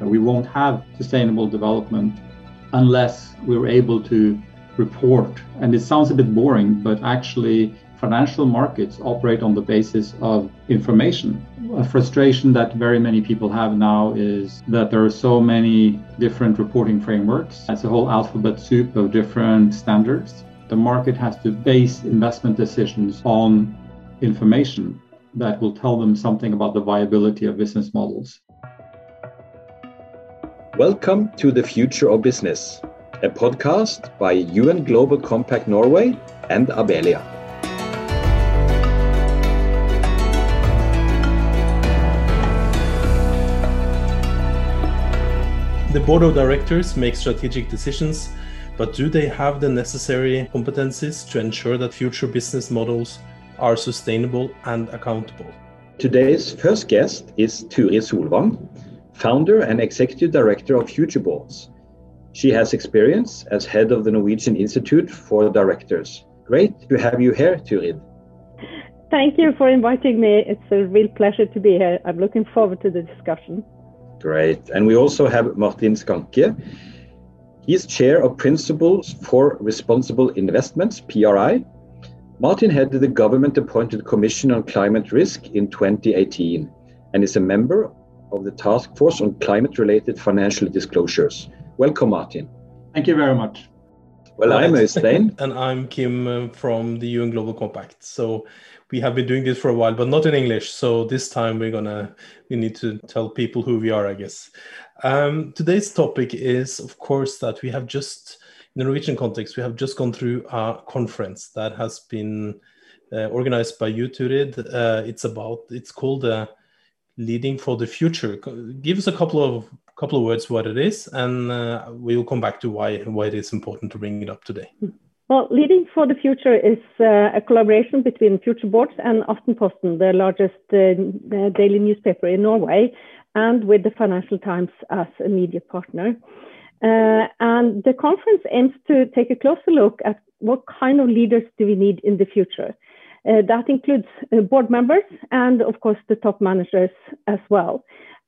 We won't have sustainable development unless we're able to report. And it sounds a bit boring, but actually, financial markets operate on the basis of information. A frustration that very many people have now is that there are so many different reporting frameworks. It's a whole alphabet soup of different standards. The market has to base investment decisions on information that will tell them something about the viability of business models. Welcome to the Future of Business, a podcast by UN Global Compact Norway and Abelia. The board of directors make strategic decisions, but do they have the necessary competencies to ensure that future business models are sustainable and accountable? Today's first guest is Turid Solvang founder and executive director of Future Boards. She has experience as head of the Norwegian Institute for Directors. Great to have you here, Turid. Thank you for inviting me. It's a real pleasure to be here. I'm looking forward to the discussion. Great. And we also have Martin Skancke. He's chair of Principles for Responsible Investments, PRI. Martin headed the government appointed Commission on Climate Risk in 2018 and is a member of the Task Force on Climate Related Financial Disclosures. Welcome, Martin. Thank you very much. Well, I'm Øystein. and I'm Kim uh, from the UN Global Compact. So we have been doing this for a while, but not in English. So this time we're gonna we need to tell people who we are, I guess. Um, today's topic is, of course, that we have just in the Norwegian context, we have just gone through a conference that has been uh, organized by you, Turid. Uh, it's about it's called the uh, leading for the future. Give us a couple of couple of words what it is, and uh, we will come back to why why it is important to bring it up today. Well, Leading for the Future is uh, a collaboration between Future Boards and Aftenposten, the largest uh, daily newspaper in Norway, and with the Financial Times as a media partner. Uh, and the conference aims to take a closer look at what kind of leaders do we need in the future. Uh, that includes uh, board members and, of course, the top managers as well.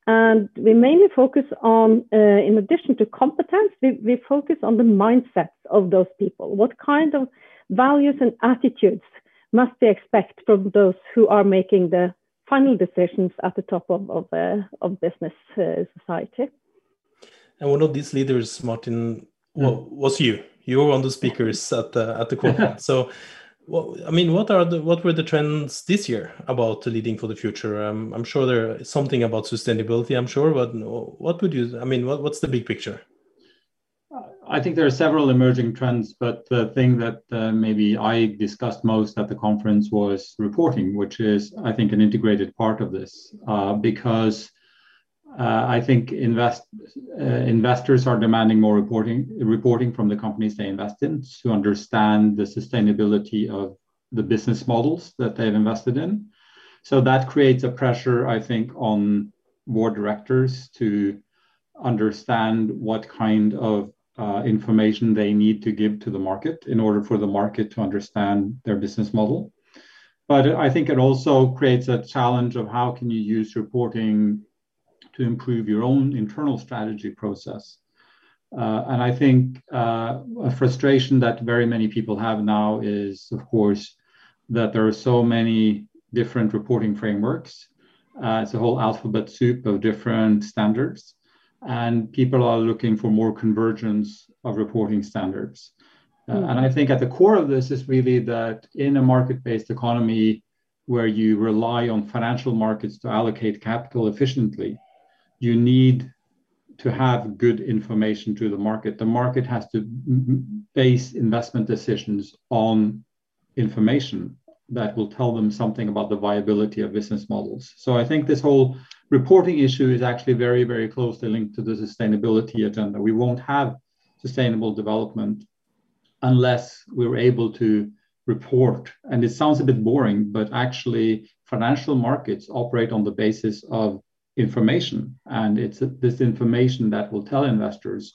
And we mainly focus on, uh, in addition to competence, we, we, focus on the mindsets of those people. What kind of values and attitudes must we expect from those who are making the final decisions at the top of, of, uh, of business uh, society? And one of these leaders, Martin, well, was you. You were one of the speakers at the, at the conference. so well, I mean, what are the what were the trends this year about leading for the future? Um, I'm sure there's something about sustainability. I'm sure, but what would you? I mean, what, what's the big picture? I think there are several emerging trends, but the thing that uh, maybe I discussed most at the conference was reporting, which is, I think, an integrated part of this, uh, because uh, I think uh, investors are demanding more reporting, reporting from the companies they invest in to understand the sustainability of the business models that they've invested in. So that creates a pressure, I think, on board directors to understand what kind of uh, information they need to give to the market in order for the market to understand their business model. But I think it also creates a challenge of how can you use reporting to improve your own internal strategy process. Uh, and I think uh, a frustration that very many people have now is, of course, that there are so many different reporting frameworks. Uh, it's a whole alphabet soup of different standards, and people are looking for more convergence of reporting standards. Mm. and I think at the core of this is really that in a market based economy where you rely on financial markets to allocate capital efficiently, you need to have good information to the market. The market has to base investment decisions on information that will tell them something about the viability of business models. So I think this whole reporting issue is actually very, very closely linked to the sustainability agenda. We won't have sustainable development unless we're able to report. And it sounds a bit boring, but actually, financial markets operate on the basis of information. And it's this information that will tell investors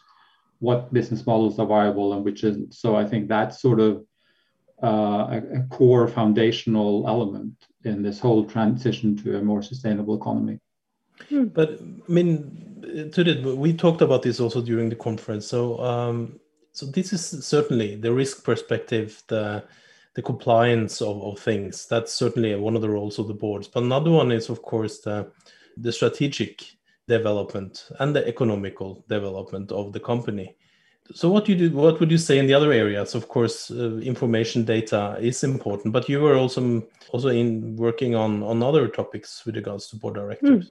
what business models are viable and which isn't. So I think that's sort of uh, a, a, core foundational element in this whole transition to a more sustainable economy. Hmm. But I mean, Turid, we talked about this also during the conference. So, um, so this is certainly the risk perspective, the the compliance of, of things. That's certainly one of the roles of the boards. But another one is, of course, the the strategic development and the economical development of the company. So, what you do, what would you say in the other areas? Of course, uh, information data is important, but you were also also in working on on other topics with regards to board directors. Mm.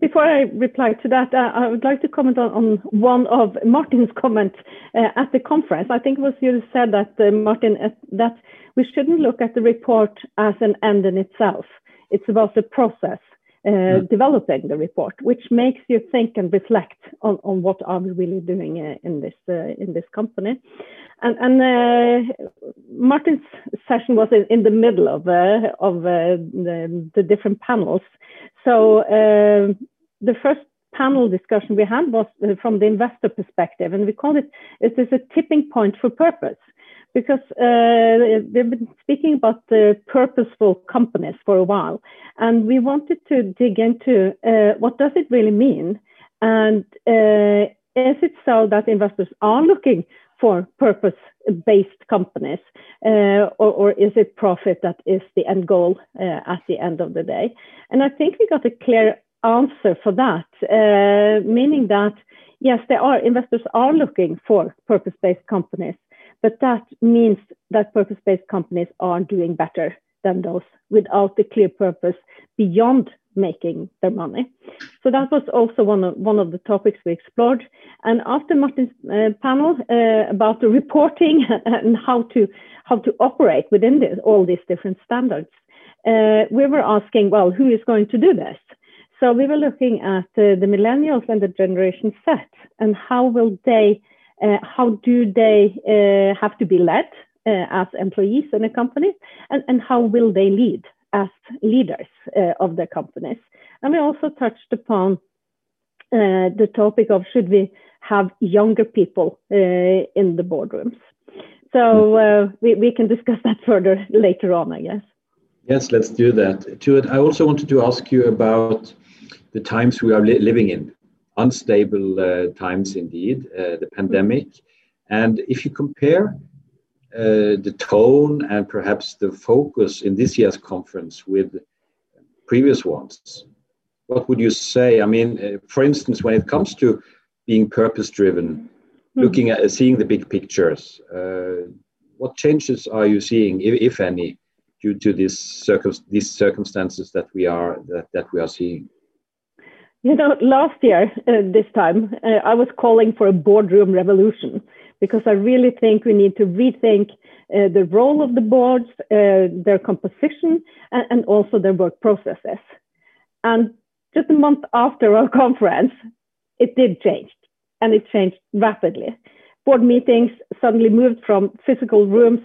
Before I reply to that, uh, I would like to comment on, on one of Martin's comments uh, at the conference. I think it was you said that, uh, Martin, uh, that we shouldn't look at the report as an end in itself. It's about the process. Uh, developing the report, which makes you think and reflect on, on what are we really doing uh, in this uh, in this company. And, and Martin's session was in, in the middle of of the, the, different panels. So the first panel discussion we had was from the investor perspective, and we called it "Is this a tipping point for purpose?" Because uh, we've been speaking about the purposeful companies for a while, and we wanted to dig into uh, what does it really mean, and uh, is it so that investors are looking for purpose-based companies, uh, or, or, is it profit that is the end goal uh, at the end of the day? And I think we got a clear answer for that, uh, meaning that yes, there are investors are looking for purpose-based companies but that means that purpose based companies are doing better than those without the clear purpose beyond making their money. So that was also one of, one of the topics we explored. And after Martin's uh, panel uh, about the reporting and how to, how to operate within this, all these different standards, uh, we were asking, well, who is going to do this? So we were looking at uh, the millennials and the generation Z and how will they how do they uh, have to be led uh, as employees in a company, and, and how will they lead as leaders of their companies? And we also touched upon the topic of should we have younger people in the boardrooms. So uh, we, we can discuss that further later on, I guess. Yes, let's do that. Turid, I also wanted to ask you about the times we are li living in unstable uh, times indeed, uh, the pandemic. And if you compare uh, the tone and perhaps the focus in this year's conference with previous ones, what would you say? I mean, for instance, when it comes to being purpose driven, mm. looking at seeing the big pictures, what changes are you seeing, if, if any, due to this circum- these circumstances that we are that, that we are seeing? You know, last year, uh, this time, uh, I was calling for a boardroom revolution because I really think we need to rethink uh, the role of the boards, uh, their composition, and, and, also their work processes. And just a month after our conference, it did change, and it changed rapidly. Board meetings suddenly moved from physical rooms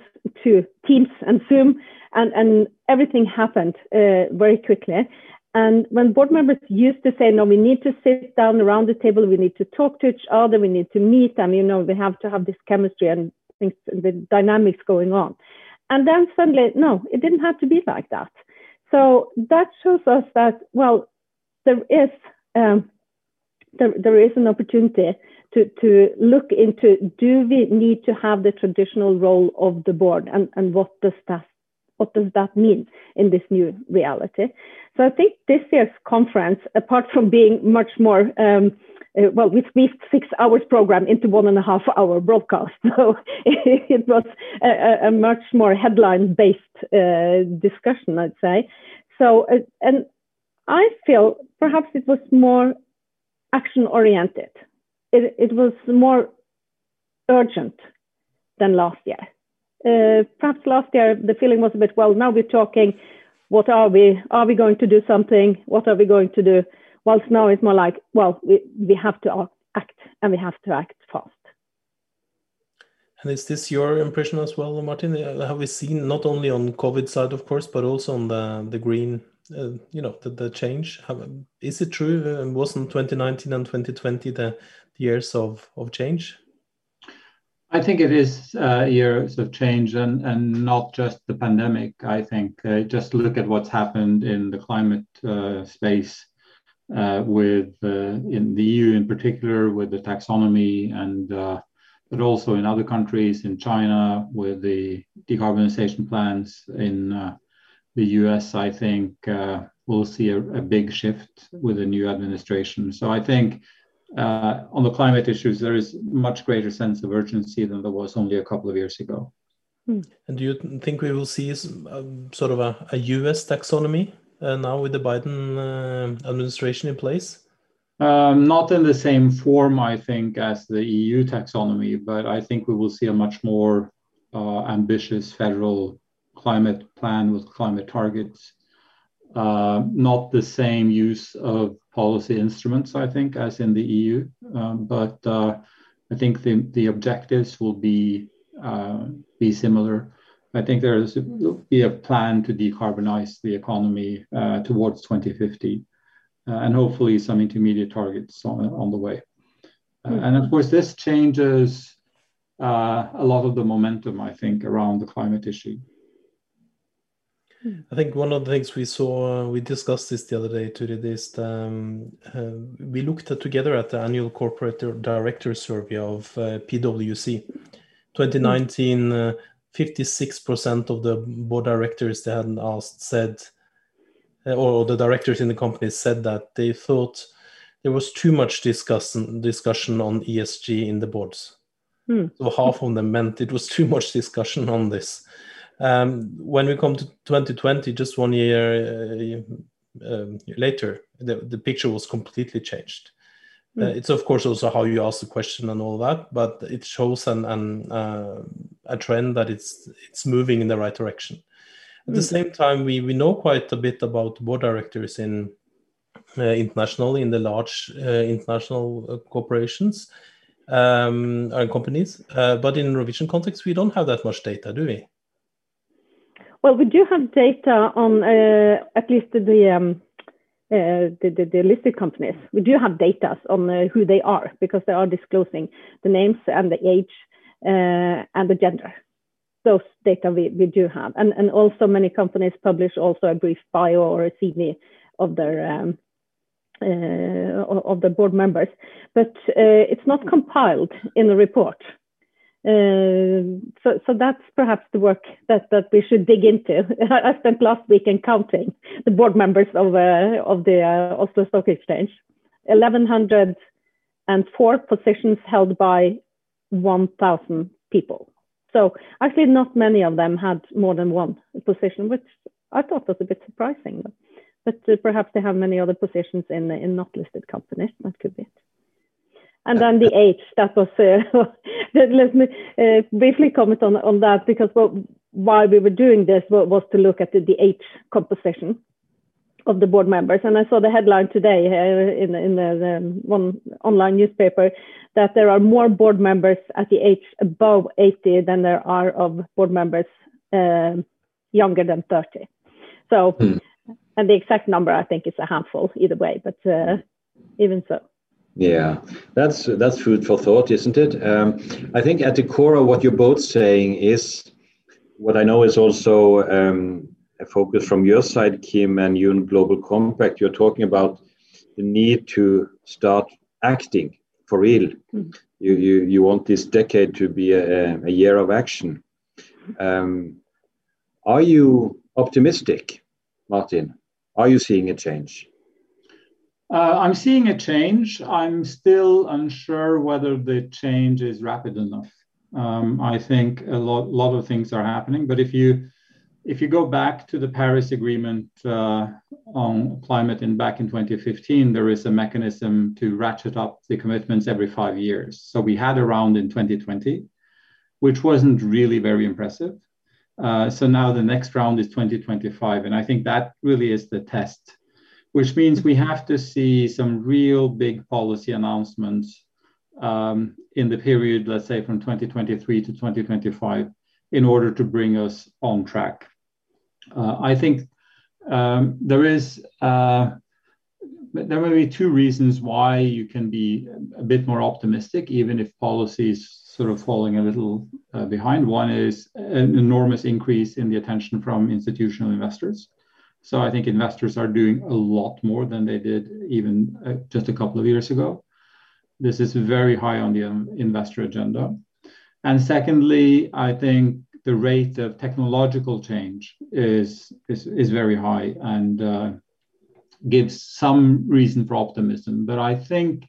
to Teams and Zoom, and, and everything happened uh, very quickly. And when board members used to say, no, we need to sit down around the table, we need to talk to each other, we need to meet them, you know, we have to have this chemistry and things, the dynamics going on. And then suddenly, no, it didn't have to be like that. So that shows us that, well, there is, um, there, there is an opportunity to, to look into do we need to have the traditional role of the board and, and what does that what does that mean in this new reality? So I think this year's conference, apart from being much more, um, uh, well, we squeezed six hours program into one and a half hour broadcast. So it, was a, a, much more headline based uh, discussion, I'd say. So, uh, and I feel perhaps it was more action oriented. It, it was more urgent than last year uh, perhaps last year the feeling was a bit well now we're talking what are we are we going to do something? What are we going to do? Whilst now it's more like well we, we have to act and we have to act fast. And is this your impression as well martin? Uh, have we seen not only on covid side of course but also on the the green uh, you know the, the change? Is it true? Uh, wasn't 2019 and 2020 the, the years of of change I think it is uh, years of change and, and not just the pandemic. I think uh, just look at what's happened in the climate uh, space. uh, with uh, in the EU in particular with the taxonomy and uh, but also in other countries in China with the decarbonization plans in the US I think we'll see a, a, big shift with the new administration so I think uh, on the climate issues there is much greater sense of urgency than there was only a couple of years ago and do you think we will see um, sort of a, a US taxonomy uh, now with the Biden uh, administration in place? Um, not in the same form, I think, as the EU taxonomy, but I think we will see a much more uh, ambitious federal climate plan with climate targets. Uh, not the same use of policy instruments, I think, as in the EU, um, but uh, I think the, the objectives will be uh, be similar. I think there is be a plan to decarbonize the economy uh, towards 2050, uh, and hopefully some intermediate targets on, on the way. And of course, this changes a lot of the momentum, I think, around the climate issue. I think one of the things we saw, we discussed this the other day, Turid is um, uh, we looked at, together at the annual corporate director survey of uh, PwC. 2019, uh, 56% of the board directors they had asked said, uh, or the directors in the company said that they thought there was too much discussion discussion on ESG in the boards. Hmm. So half of them meant it was too much discussion on this. Um, when we come to 2020, just one year uh, um, later, the, the picture was completely changed. Uh, hmm. it's of course also how you ask the question and all that, but it shows an, an uh, a trend that it's it's moving in the right direction. At mm. the hmm. same time, we we know quite a bit about board directors in uh, internationally in the large uh, international uh, corporations um, and companies, uh, but in Norwegian context, we don't have that much data, do we? Well, we do have data on at least the. Um uh, the, the, the, listed companies. We do have data on uh, who they are because they are disclosing the names and the age uh, and the gender. Those data we, we do have. And, and also many companies publish also a brief bio or a CV of their um, uh, of the board members, but uh, it's not compiled in the report. Uh, so, so that's perhaps the work that, that we should dig into. I spent last weekend counting the board members of, uh, of the uh, Oslo Stock Exchange. 1,104 positions held by 1,000 people. So actually not many of them had more than one position, which I thought was a bit surprising. But, but uh, perhaps they have many other positions in, in not listed companies. That could be it. And then the age, that was, uh, let me uh, briefly comment on, on that because what, why we were doing this was to look at the, the age composition of the board members. And I saw the headline today uh, in, in the, the, one online newspaper that there are more board members at the age above 80 than there are of board members uh, younger than 30. So, hmm. and the exact number I think is a handful either way, but uh, even so. Yeah, that's that's food for thought, isn't it? Um, I think at the core of what you're both saying is what I know is also um, a focus from your side, Kim, and you in Global Compact. You're talking about the need to start acting for real. Mm. You, you you want this decade to be a, a year of action. Um, are you optimistic, Martin? Are you seeing a change? Uh, I'm seeing a change. I'm still unsure whether the change is rapid enough. Um, I think a lot, lot of things are happening, but if you if you go back to the Paris Agreement uh, on climate in back in 2015, there is a mechanism to ratchet up the commitments every five years. So we had a round in 2020, which wasn't really very impressive. Uh, so now the next round is 2025, and I think that really is the test which means we have to see some real big policy announcements um, in the period, let's say from 2023 to 2025, in order to bring us on track. Uh, I think um, there is uh, there may be two reasons why you can be a bit more optimistic, even if policy is sort of falling a little uh, behind. One is an enormous increase in the attention from institutional investors So I think investors are doing a lot more than they did even uh, just a couple of years ago. This is very high on the um, investor agenda. And secondly, I think the rate of technological change is is, is very high and uh, gives some reason for optimism. But I think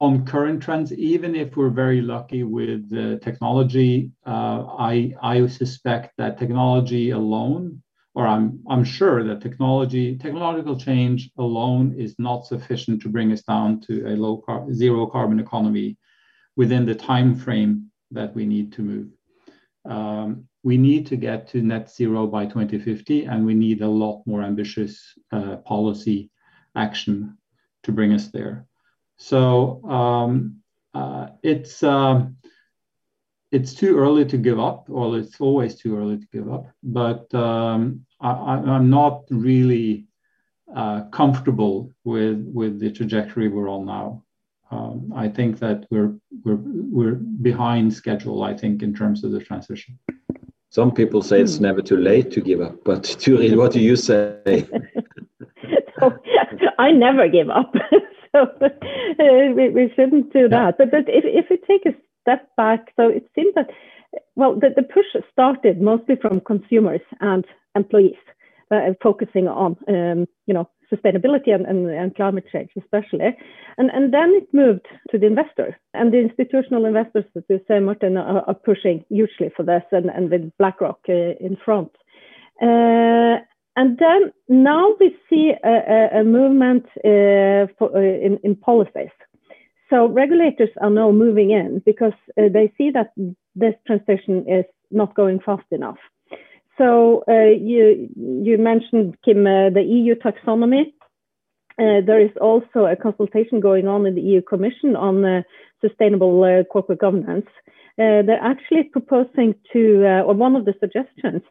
on current trends, even if we're very lucky with the technology, uh, I I suspect that technology alone, or I'm I'm sure that technology technological change alone is not sufficient to bring us down to a low car, zero carbon economy within the time frame that we need to move. Um, we need to get to net zero by 2050, and we need a lot more ambitious uh, policy action to bring us there. So um, uh, it's um, it's too early to give up, or it's always too early to give up. But um, I, am not really uh, comfortable with with the trajectory we're on now. Um, I think that we're we're we're behind schedule. I think in terms of the transition. Some people say it's never too late to give up, but Turid, what do you say? I never give up. so uh, we, we, shouldn't do that. But, but if, if we take a step back, so it seems that, well, the, the push started mostly from consumers and employees, uh, focusing on, um, you know, sustainability and, and, and, climate change especially. And, and then it moved to the investor. And the institutional investors, as you say, Martin, are, are pushing hugely for this and, and with BlackRock uh, in front. Uh, and then now we see a, a, a movement uh, for, uh, in, in, policies. So regulators are now moving in because uh, they see that this transition is not going fast enough. So uh, you you mentioned Kim uh, the EU taxonomy. Uh, there is also a consultation going on in the EU Commission on sustainable corporate governance. they're actually proposing to, or one of the suggestions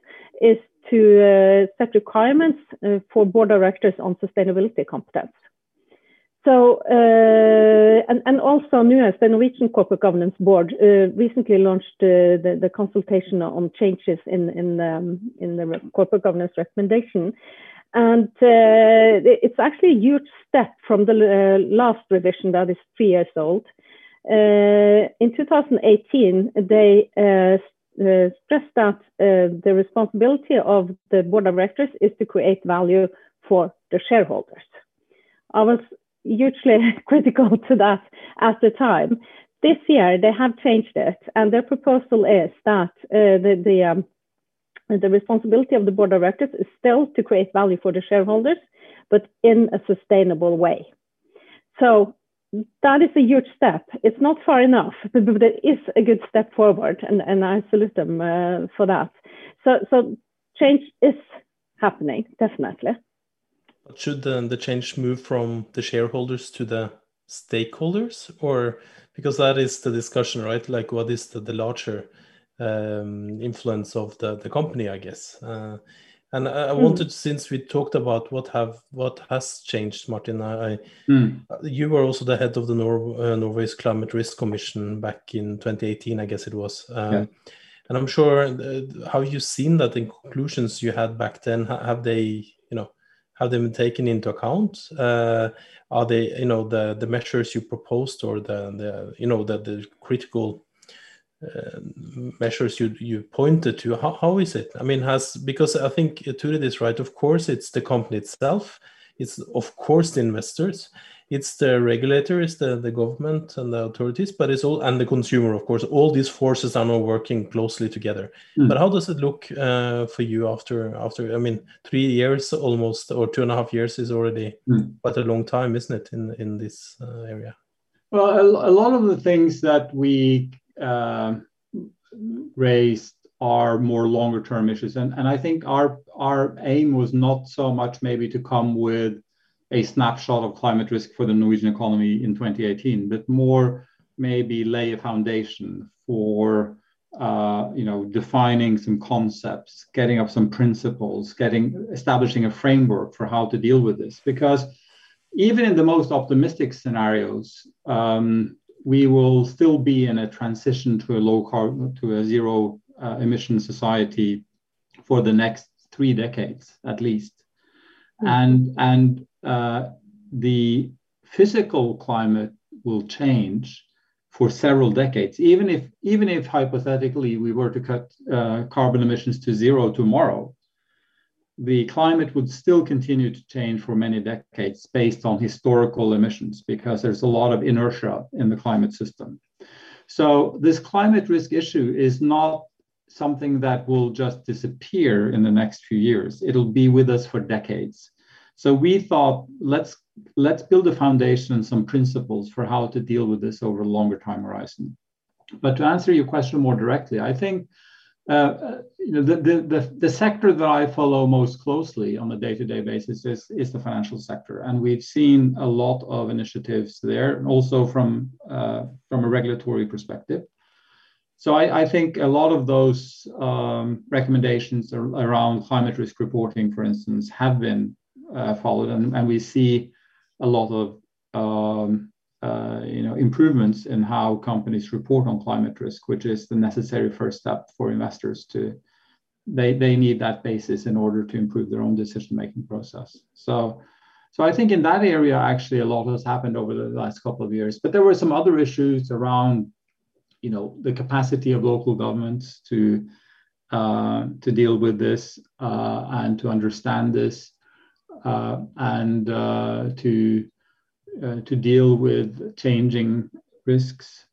is to uh, set requirements uh, for board directors on sustainability competence. So, uh, and, and also NUES, the Norwegian Corporate Governance Board, uh, recently launched uh, the, the consultation on changes in, in, um, in the corporate governance recommendation. And uh, it's actually a huge step from the last revision that is three years old. in 2018, they uh, stress that uh, the responsibility of the board of directors is to create value for the shareholders. I was hugely critical to that at the time. This year, they have changed it, and their proposal is that uh, the, the, um, the responsibility of the board of directors is still to create value for the shareholders, but in a sustainable way. So that is a huge step. It's not far enough, but, but it is a good step forward, and, and I salute them uh, for that. So, so change is happening, definitely. But should the, the change move from the shareholders to the stakeholders, or because that is the discussion, right? Like, what is the, the larger um, influence of the, the company, I guess? Uh, and I, I mm. wanted, since we talked about what have what has changed, Martin. I, mm. you were also the head of the Nor- uh, Norway's Climate Risk Commission back in 2018, I guess it was. Um, yeah. And I'm sure uh, how you've seen that the conclusions you had back then have they, you have they been taken into account? Uh, are they, you know, the the measures you proposed or the the you know the the critical uh, measures you you pointed to how, how is it? I mean has because i think Turid is right of course it's the company itself. It's of course the investors it's the regulator it's the, the government and the authorities but it's all and the consumer of course all these forces are now working closely together mm. but how does it look uh, for you after after i mean three years almost or two and a half years is already mm. quite a long time isn't it in in this uh, area well a, a lot of the things that we uh, raised are more longer term issues. And, and I think our, our aim was not so much maybe to come with a snapshot of climate risk for the Norwegian economy in 2018, but more maybe lay a foundation for uh, you know defining some concepts, getting up some principles, getting estabilishing a framework for how to deal with this. Because even in the most optimistic scenarios, um, we will still be in a transition to a low carbon, to a zero uh, emission society for the next three decades at least. Mm-hmm. And, and uh, the physical climate will change for several decades. Even if, even if hypothetically we were to cut uh, carbon emissions to zero tomorrow, the climate would still continue to change for many decades based on historical emissions because there's a lot of inertia in the climate system. So, this climate risk issue is not something that will just disappear in the next few years. It'll be with us for decades. So, we thought let's let's build a foundation and some principles for how to deal with this over a longer time horizon. But to answer your question more directly, I think uh, you know, the, the, the, the, sector that I follow most closely on a day-to-day basis is, is the financial sector. And we've seen a lot of initiatives there, also from, uh, from a regulatory perspective. So I, I, think a lot of those um, recommendations around climate risk reporting, for instance, have been followed, and, we see a lot of um, uh, you know, improvements in how companies report on climate risk, which is the necessary first step for investors to they they need that basis in order to improve their own decision making process. So so I think in that area actually a lot has happened over the last couple of years. But there were some other issues around you know the capacity of local governments to uh, to deal with this uh, and to understand this uh, and uh, to uh, to deal with changing risks,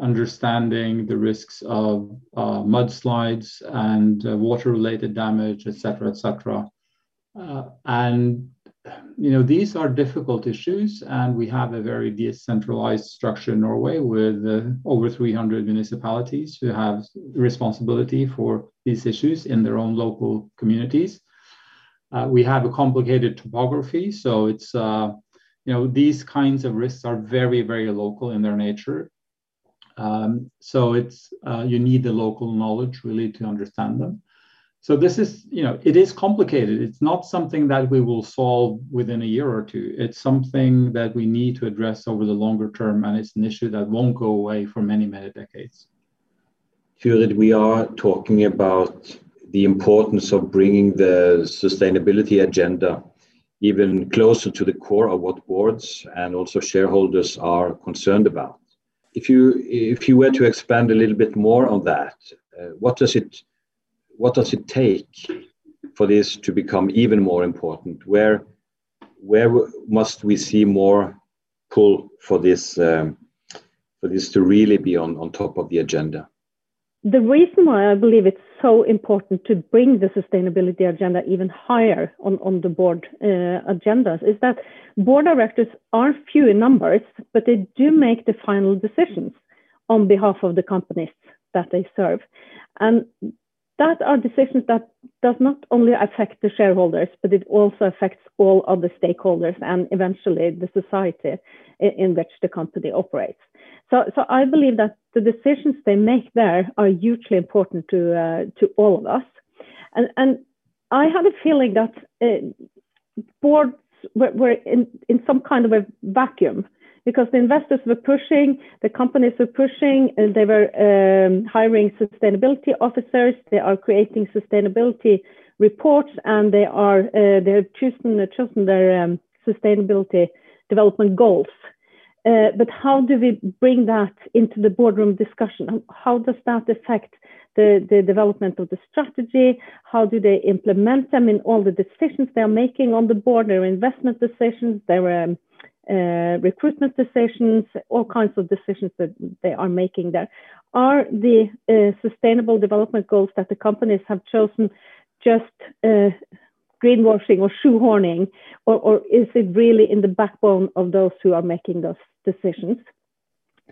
understanding the risks of uh, mudslides and uh, water-related damage, etc., etc. Uh, and you know these are difficult issues, and we have a very decentralized structure in Norway with uh, over 300 municipalities who have responsibility for these issues in their own local communities. Uh, we have a complicated topography, so it's you know these kinds of risks are very very local in their nature. Um, so it's uh, you need the local knowledge really to understand them. So this is you know it is complicated. It's not something that we will solve within a year or two. It's something that we need to address over the longer term and it's an issue that won't go away for many many decades. Turid, we are talking about the importance of bringing the sustainability agenda even closer to the core of what boards and also shareholders are concerned about. If you if you were to expand a little bit more on that, uh, what does it what does it take for this to become even more important? Where where must we see more pull for this um, for this to really be on, on top of the agenda? The reason why I believe it's so important to bring the sustainability agenda even higher on, on the board uh, agendas is that board directors are few in numbers, but they do make the final decisions on behalf of the companies that they serve. And that are decisions that does not only affect the shareholders, but it also affects all other stakeholders and eventually the society in, in which the company operates. So, so I believe that the decisions they make there are hugely important to uh, to all of us. And, and I had a feeling that uh, boards were, were in, in some kind of a vacuum because the investors were pushing, the companies were pushing, and they were um, hiring sustainability officers. They are creating sustainability reports, and they are uh, they have chosen chosen their um, sustainability development goals. Uh, but how do we bring that into the boardroom discussion? How does that affect the, the development of the strategy? How do they implement them in all the decisions they are making on the board, their investment decisions, their um, uh, recruitment decisions, all kinds of decisions that they are making there? Are the uh, sustainable development goals that the companies have chosen just uh, greenwashing or shoehorning, or, or is it really in the backbone of those who are making those decisions.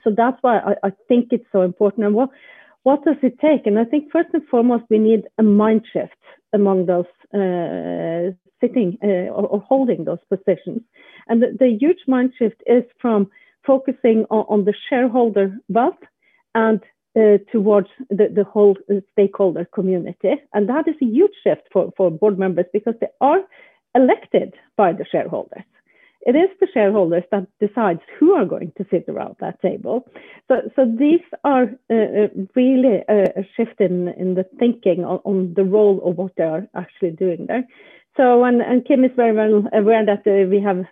So that's why I, I think it's so important. And what, what does it take? And I think first and foremost, we need a mind shift among those uh, sitting uh, or, or, holding those positions. And the, the, huge mind shift is from focusing on, on the shareholder wealth and uh, towards the, the whole stakeholder community. And that is a huge shift for, for board members because they are elected by the shareholders it is the shareholders that decides who are going to sit around that table. So, so these are uh, uh really a, a, shift in, in the thinking on, on, the role of what they are actually doing there. So, and, and Kim is very well aware that uh, we have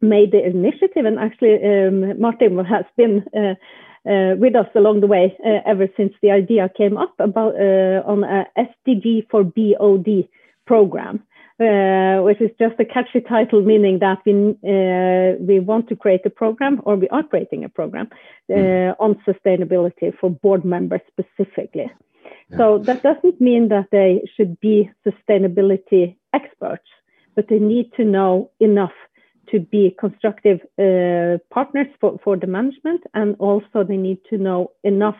made the initiative, and actually um, Martin has been uh, uh, with us along the way uh, ever since the idea came up about uh, on a SDG for BOD program. Uh, which is just a catchy title, meaning that we uh, we want to create a program, or we are creating a program uh, mm. on sustainability for board members specifically. Yeah. So that doesn't mean that they should be sustainability experts, but they need to know enough to be constructive uh, partners for, for the management, and also they need to know enough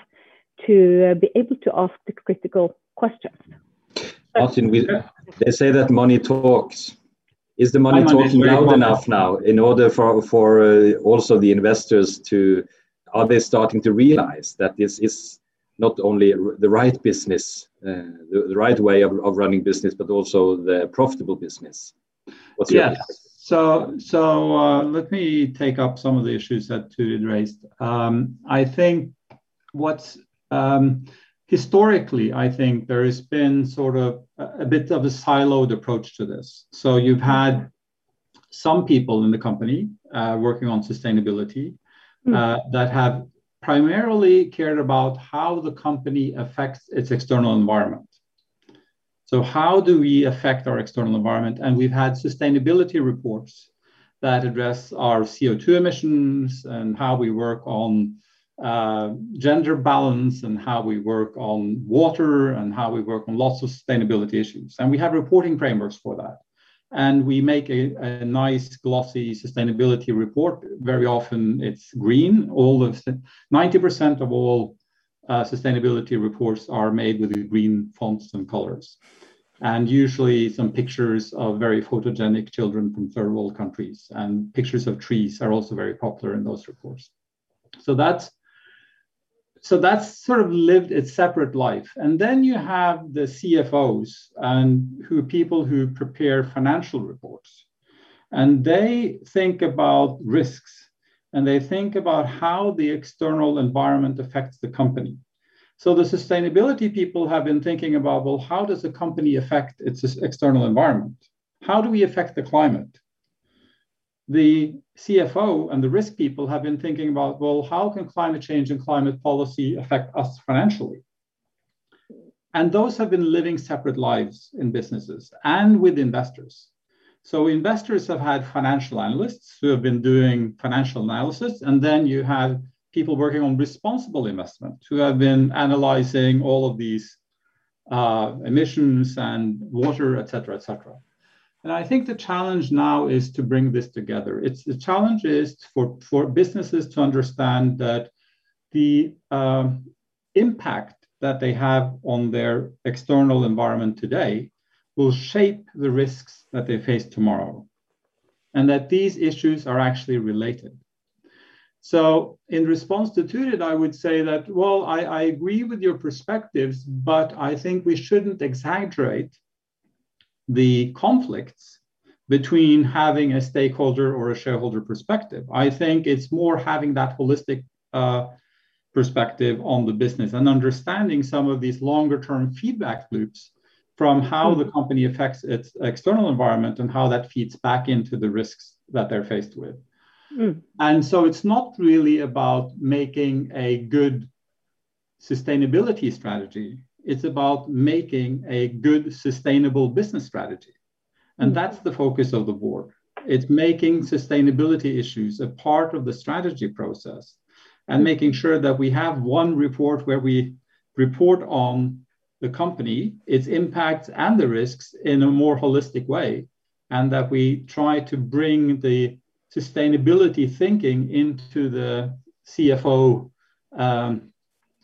to uh, be able to ask the critical questions. Martin, we, they say that money talks. Is the money talking loud enough now in order for, for uh, also the investors to, are they starting to realize that this is not only the right business, uh, the, the, right way of, of running business, but also the profitable business? What's yes. So, so uh, let me take up some of the issues that Turid raised. Um, I think what's um, historically, I think there has been sort of a, a bit of a siloed approach to this. So you've had some people in the company uh, working on sustainability mm. uh, that have primarily cared about how the company affects its external environment. So, how do we affect our external environment? And we've had sustainability reports that address our CO2 emissions and how we work on uh, gender balance and how we work on water and how we work on lots of sustainability issues. And we have reporting frameworks for that. And we make a, a nice glossy sustainability report. Very often it's green. All of 90% of all uh, sustainability reports are made with green fonts and colors and usually some pictures of very photogenic children from third world countries and pictures of trees are also very popular in those reports so that's so that's sort of lived its separate life and then you have the cfos and who people who prepare financial reports and they think about risks and they think about how the external environment affects the company so the sustainability people have been thinking about, well, how does a company affect its external environment? How do we affect the climate? The CFO and the risk people have been thinking about, well, how can climate change and climate policy affect us financially? And those have been living separate lives in businesses and with investors. So investors have had financial analysts who have been doing financial analysis, and then you have people working on responsible investment who have been analyzing all of these uh, emissions and water, et cetera, et cetera. And I think the challenge now is to bring this together. It's the challenge is for, for businesses to understand that the uh, impact that they have on their external environment today will shape the risks that they face tomorrow. And that these issues are actually related. So, in response to Turid, I would say that, well, I, I, agree with your perspectives, but I think we shouldn't exaggerate the conflicts between having a stakeholder or a shareholder perspective. I think it's more having that holistic uh, perspective on the business and understanding some of these longer term feedback loops from how the company affects its external environment and how that feeds back into the risks that they're faced with. Mm. And so it's not really about making a good sustainability strategy. It's about making a good sustainable business strategy. And mm. that's the focus of the board. It's making sustainability issues a part of the strategy process and making sure that we have one report where we report on the company, its impacts and the risks in a more holistic way, and that we try to bring the sustainability thinking into the CFO um,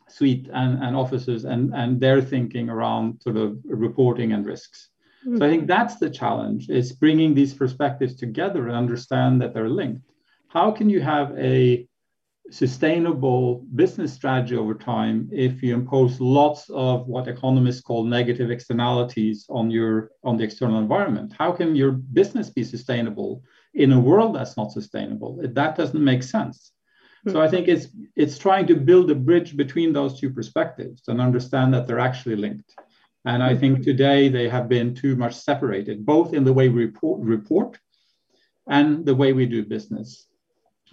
suite and, and offices and, and their thinking around sort of reporting and risks. Mm-hmm. So I think that's the challenge is bringing these perspectives together and understand that they're linked. How can you have a sustainable business strategy over time if you impose lots of what economists call negative externalities on your on the external environment how can your business be sustainable in a world that's not sustainable. That doesn't make sense. So I think it's it's trying to build a bridge between those two perspectives and understand that they're actually linked. And I think today they have been too much separated, both in the way we report, report and the way we do business.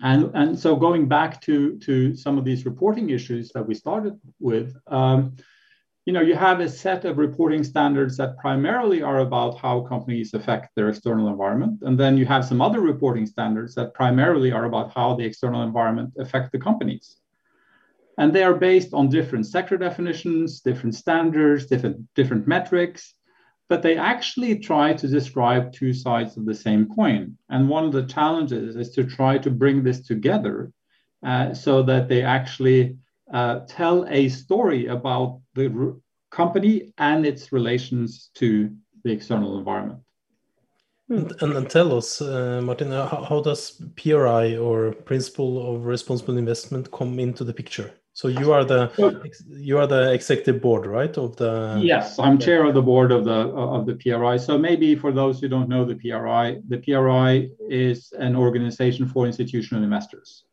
And, and so going back to, to some of these reporting issues that we started with, um, you know, you have a set of reporting standards that primarily are about how companies affect their external environment. And then you have some other reporting standards that primarily are about how the external environment affect the companies. And they are based on different sector definitions, different standards, different, different metrics, but they actually try to describe two sides of the same coin. And one of the challenges is to try to bring this together uh, so that they actually uh, tell a story about the company and its relations to the external environment. And, and, tell us, uh, Martin, how, how, does PRI or Principle of Responsible Investment come into the picture? So you are the you are the executive board, right? Of the yes, I'm chair of the board of the of the PRI. So maybe for those who don't know the PRI, the PRI is an organization for institutional investors.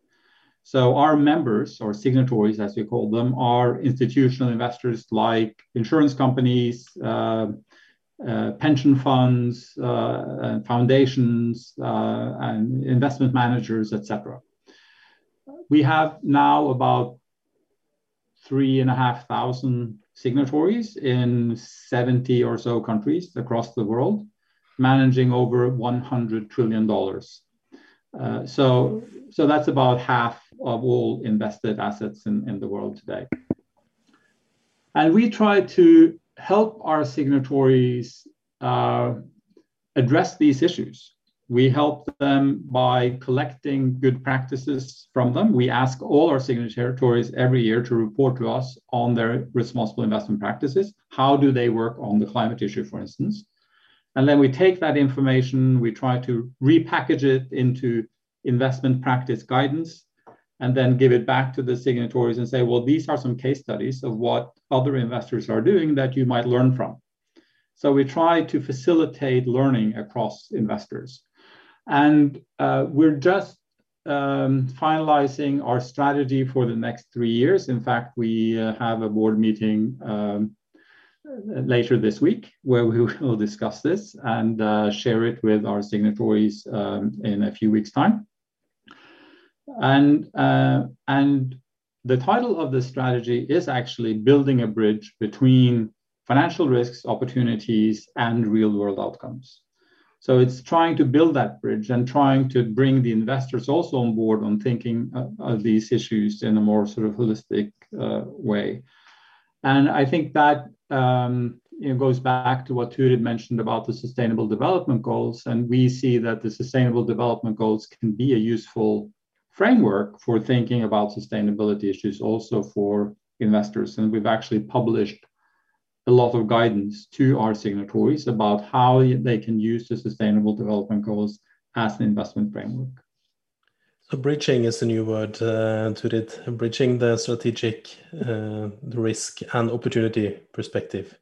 So our members or signatories, as we call them, are institutional investors like insurance companies, uh, uh, pension funds, uh, foundations, uh, and investment managers, etc. We have now about three and a half thousand signatories in 70 or so countries across the world, managing over 100 trillion dollars. Uh, so, so that's about half of all invested assets in, in the world today. And we try to help our signatories uh, address these issues. We help them by collecting good practices from them. We ask all our signatories every year to report to us on their responsible investment practices. How do they work on the climate issue, for instance? And then we take that information, we try to repackage it into investment practice guidance, and then give it back to the signatories and say, well, these are some case studies of what other investors are doing that you might learn from. So we try to facilitate learning across investors. And uh, we're just um, finalizing our strategy for the next three years. In fact, we uh, have a board meeting um, later this week where we will discuss this and uh, share it with our signatories um, in a few weeks' time. And, uh, and the title of the strategy is actually building a bridge between financial risks, opportunities, and real world outcomes. So it's trying to build that bridge and trying to bring the investors also on board on thinking of these issues in a more sort of holistic uh, way. And I think that um, know, goes back to what Turid mentioned about the Sustainable Development Goals. And we see that the Sustainable Development Goals can be a useful framework for thinking about sustainability issues also for investors. And we've actually published a lot of guidance to our signatories about how they can use the sustainable development goals as an investment framework. So bridging is a new word uh, to it, bridging the strategic, uh, the risk and opportunity perspective.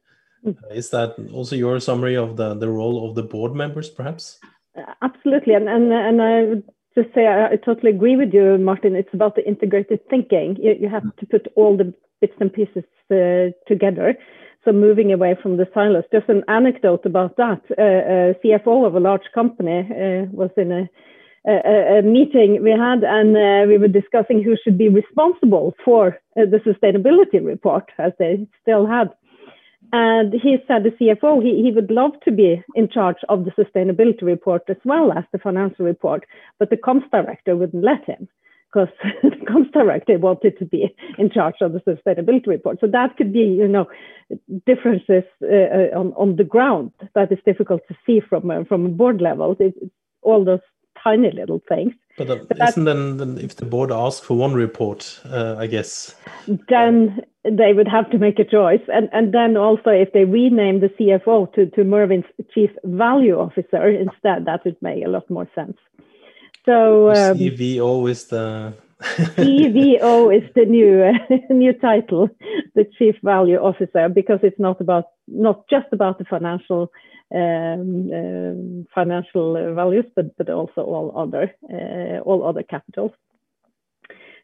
Uh, is that also your summary of the, the role of the board members, perhaps? Absolutely, and and, and I would just say I, I totally agree with you, Martin. It's about the integrated thinking. You, you have to put all the bits and pieces uh, together so moving away from the silos. Just an anecdote about that. Uh, a CFO of a large company uh, was in a, a, a, meeting we had, and uh, we were discussing who should be responsible for uh, the sustainability report, as they still had. And he said, the CFO, he, he would love to be in charge of the sustainability report as well as the financial report, but the comms director wouldn't let him because the comms director wanted to be in charge of the sustainability report. So that could be, you know, differences uh, on, on the ground that is difficult to see from uh, from a board level. It's all those tiny little things. But, uh, but isn't then, then, if the board asks for one report, uh, I guess then they would have to make a choice, and and then also if they rename the CFO to to Mervin's chief value officer instead, that would make a lot more sense. So um, CV always the CVO is the new uh, new title, the Chief Value Officer, because it's not about not just about the financial um, um, financial values, but but also all other uh, all other capitals.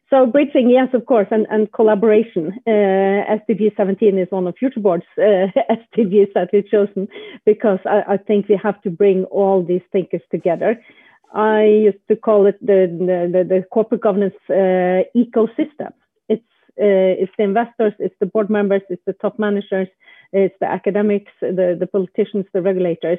So bridging, yes, of course, and, and collaboration. Uh, SDG 17 is one of future boards uh, SDGs that we've chosen because I, I, think we have to bring all these thinkers together. I used to call it the, the, the corporate governance uh, ecosystem. It's, uh, it's the investors, it's the board members, it's the top managers, it's the academics, the, the politicians, the regulators,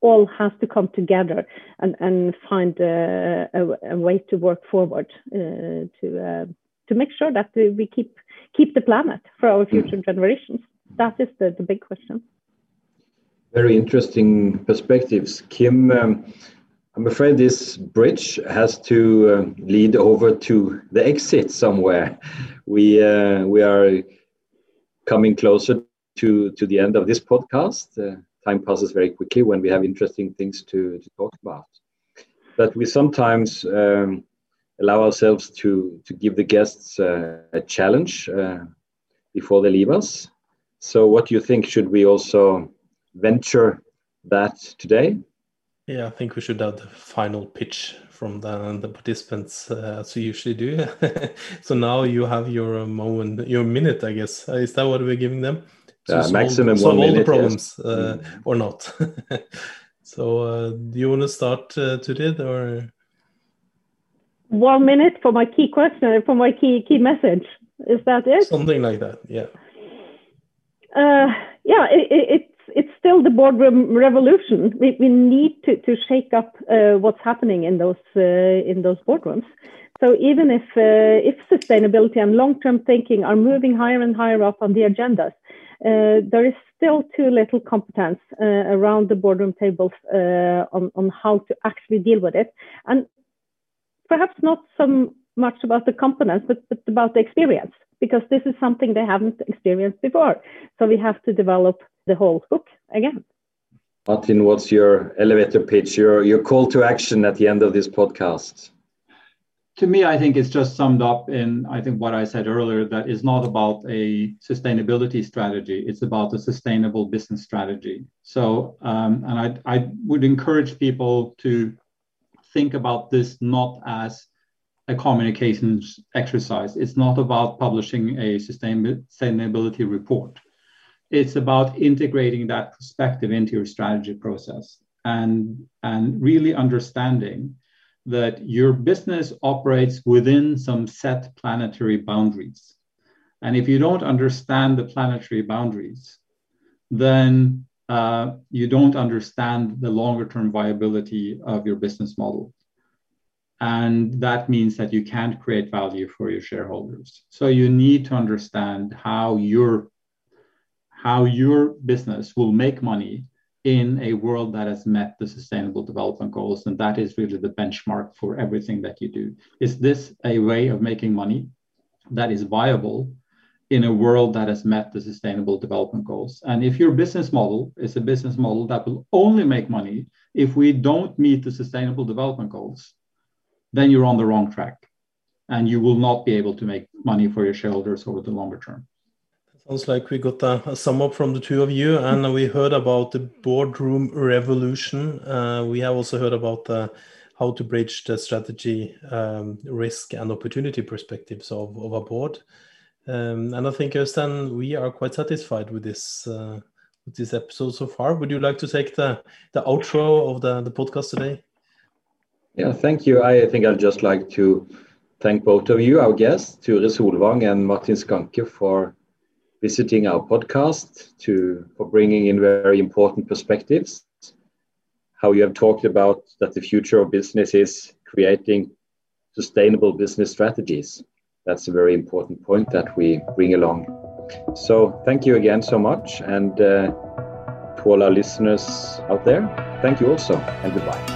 all has to come together and, and find a, a, a way to work forward uh, to uh, to make sure that we keep keep the planet for our future generations. That is the, the big question. Very interesting perspectives, Kim. Um, I'm afraid this bridge has to uh, lead over to the exit somewhere. We uh, we are coming closer to to the end of this podcast. Uh, time passes very quickly when we have interesting things to, to talk about. But we sometimes um, allow ourselves to, to give the guests a challenge uh, before they leave us. So, what do you think? Should we also venture that today? Yeah, I think we should have the final pitch from the, the participants uh, as we usually do. so now you have your moment, your minute, I guess. is that what we're giving them? to uh, solve, maximum solve all minute, the problems yes. uh, mm. or not. so, uh, do you want to start uh, today or? One minute for my key question, for my key key message. Is that it? Something like that. Yeah. Uh, yeah, it, it, it's it's still the boardroom revolution. We, we need to, to shake up uh, what's happening in those uh, in those boardrooms. So even if uh, if sustainability and long term thinking are moving higher and higher up on the agendas, uh, there is still too little competence uh, around the boardroom tables uh, on, on how to actually deal with it. And perhaps not so much about the competence, but, but about the experience, because this is something they haven't experienced before. So we have to develop the whole hook again. Martin, what's your elevator pitch, your, your call to action at the end of this podcast? to me, I think it's just summed up in I think what I said earlier that is not about a sustainability strategy. It's about a sustainable business strategy. So, um, and I, I would encourage people to think about this not as a communications exercise. It's not about publishing a sustainability report. It's about integrating that perspective into your strategy process and, and really understanding that your business operates within some set planetary boundaries. And if you don't understand the planetary boundaries, then uh, you don't understand the longer term viability of your business model. And that means that you can't create value for your shareholders. So you need to understand how your how your business will make money in a world that has met the sustainable development goals. And that is really the benchmark for everything that you do. Is this a way of making money that is viable in a world that has met the sustainable development goals? And if your business model is a business model that will only make money if we don't meet the sustainable development goals then you're on the wrong track and you will not be able to make money for your shareholders over the longer term Sounds like we got a, a, sum up from the two of you, and we heard about the boardroom revolution. Uh, we have also heard about uh, how to bridge the strategy, um, risk, and opportunity perspectives of, of a board. Um, and I think, Øystein, we are quite satisfied with this uh, with this episode so far. Would you like to take the the outro of the, the podcast today? Yeah, thank you. I think I'd just like to thank both of you, our guests, Ture Solvang and Martin Skancke, for visiting our podcast to for bringing in very important perspectives. How you have talked about that the future of business is creating sustainable business strategies. That's a very important point that we bring along. So thank you again so much, and uh, to all our listeners out there, thank you also, and goodbye.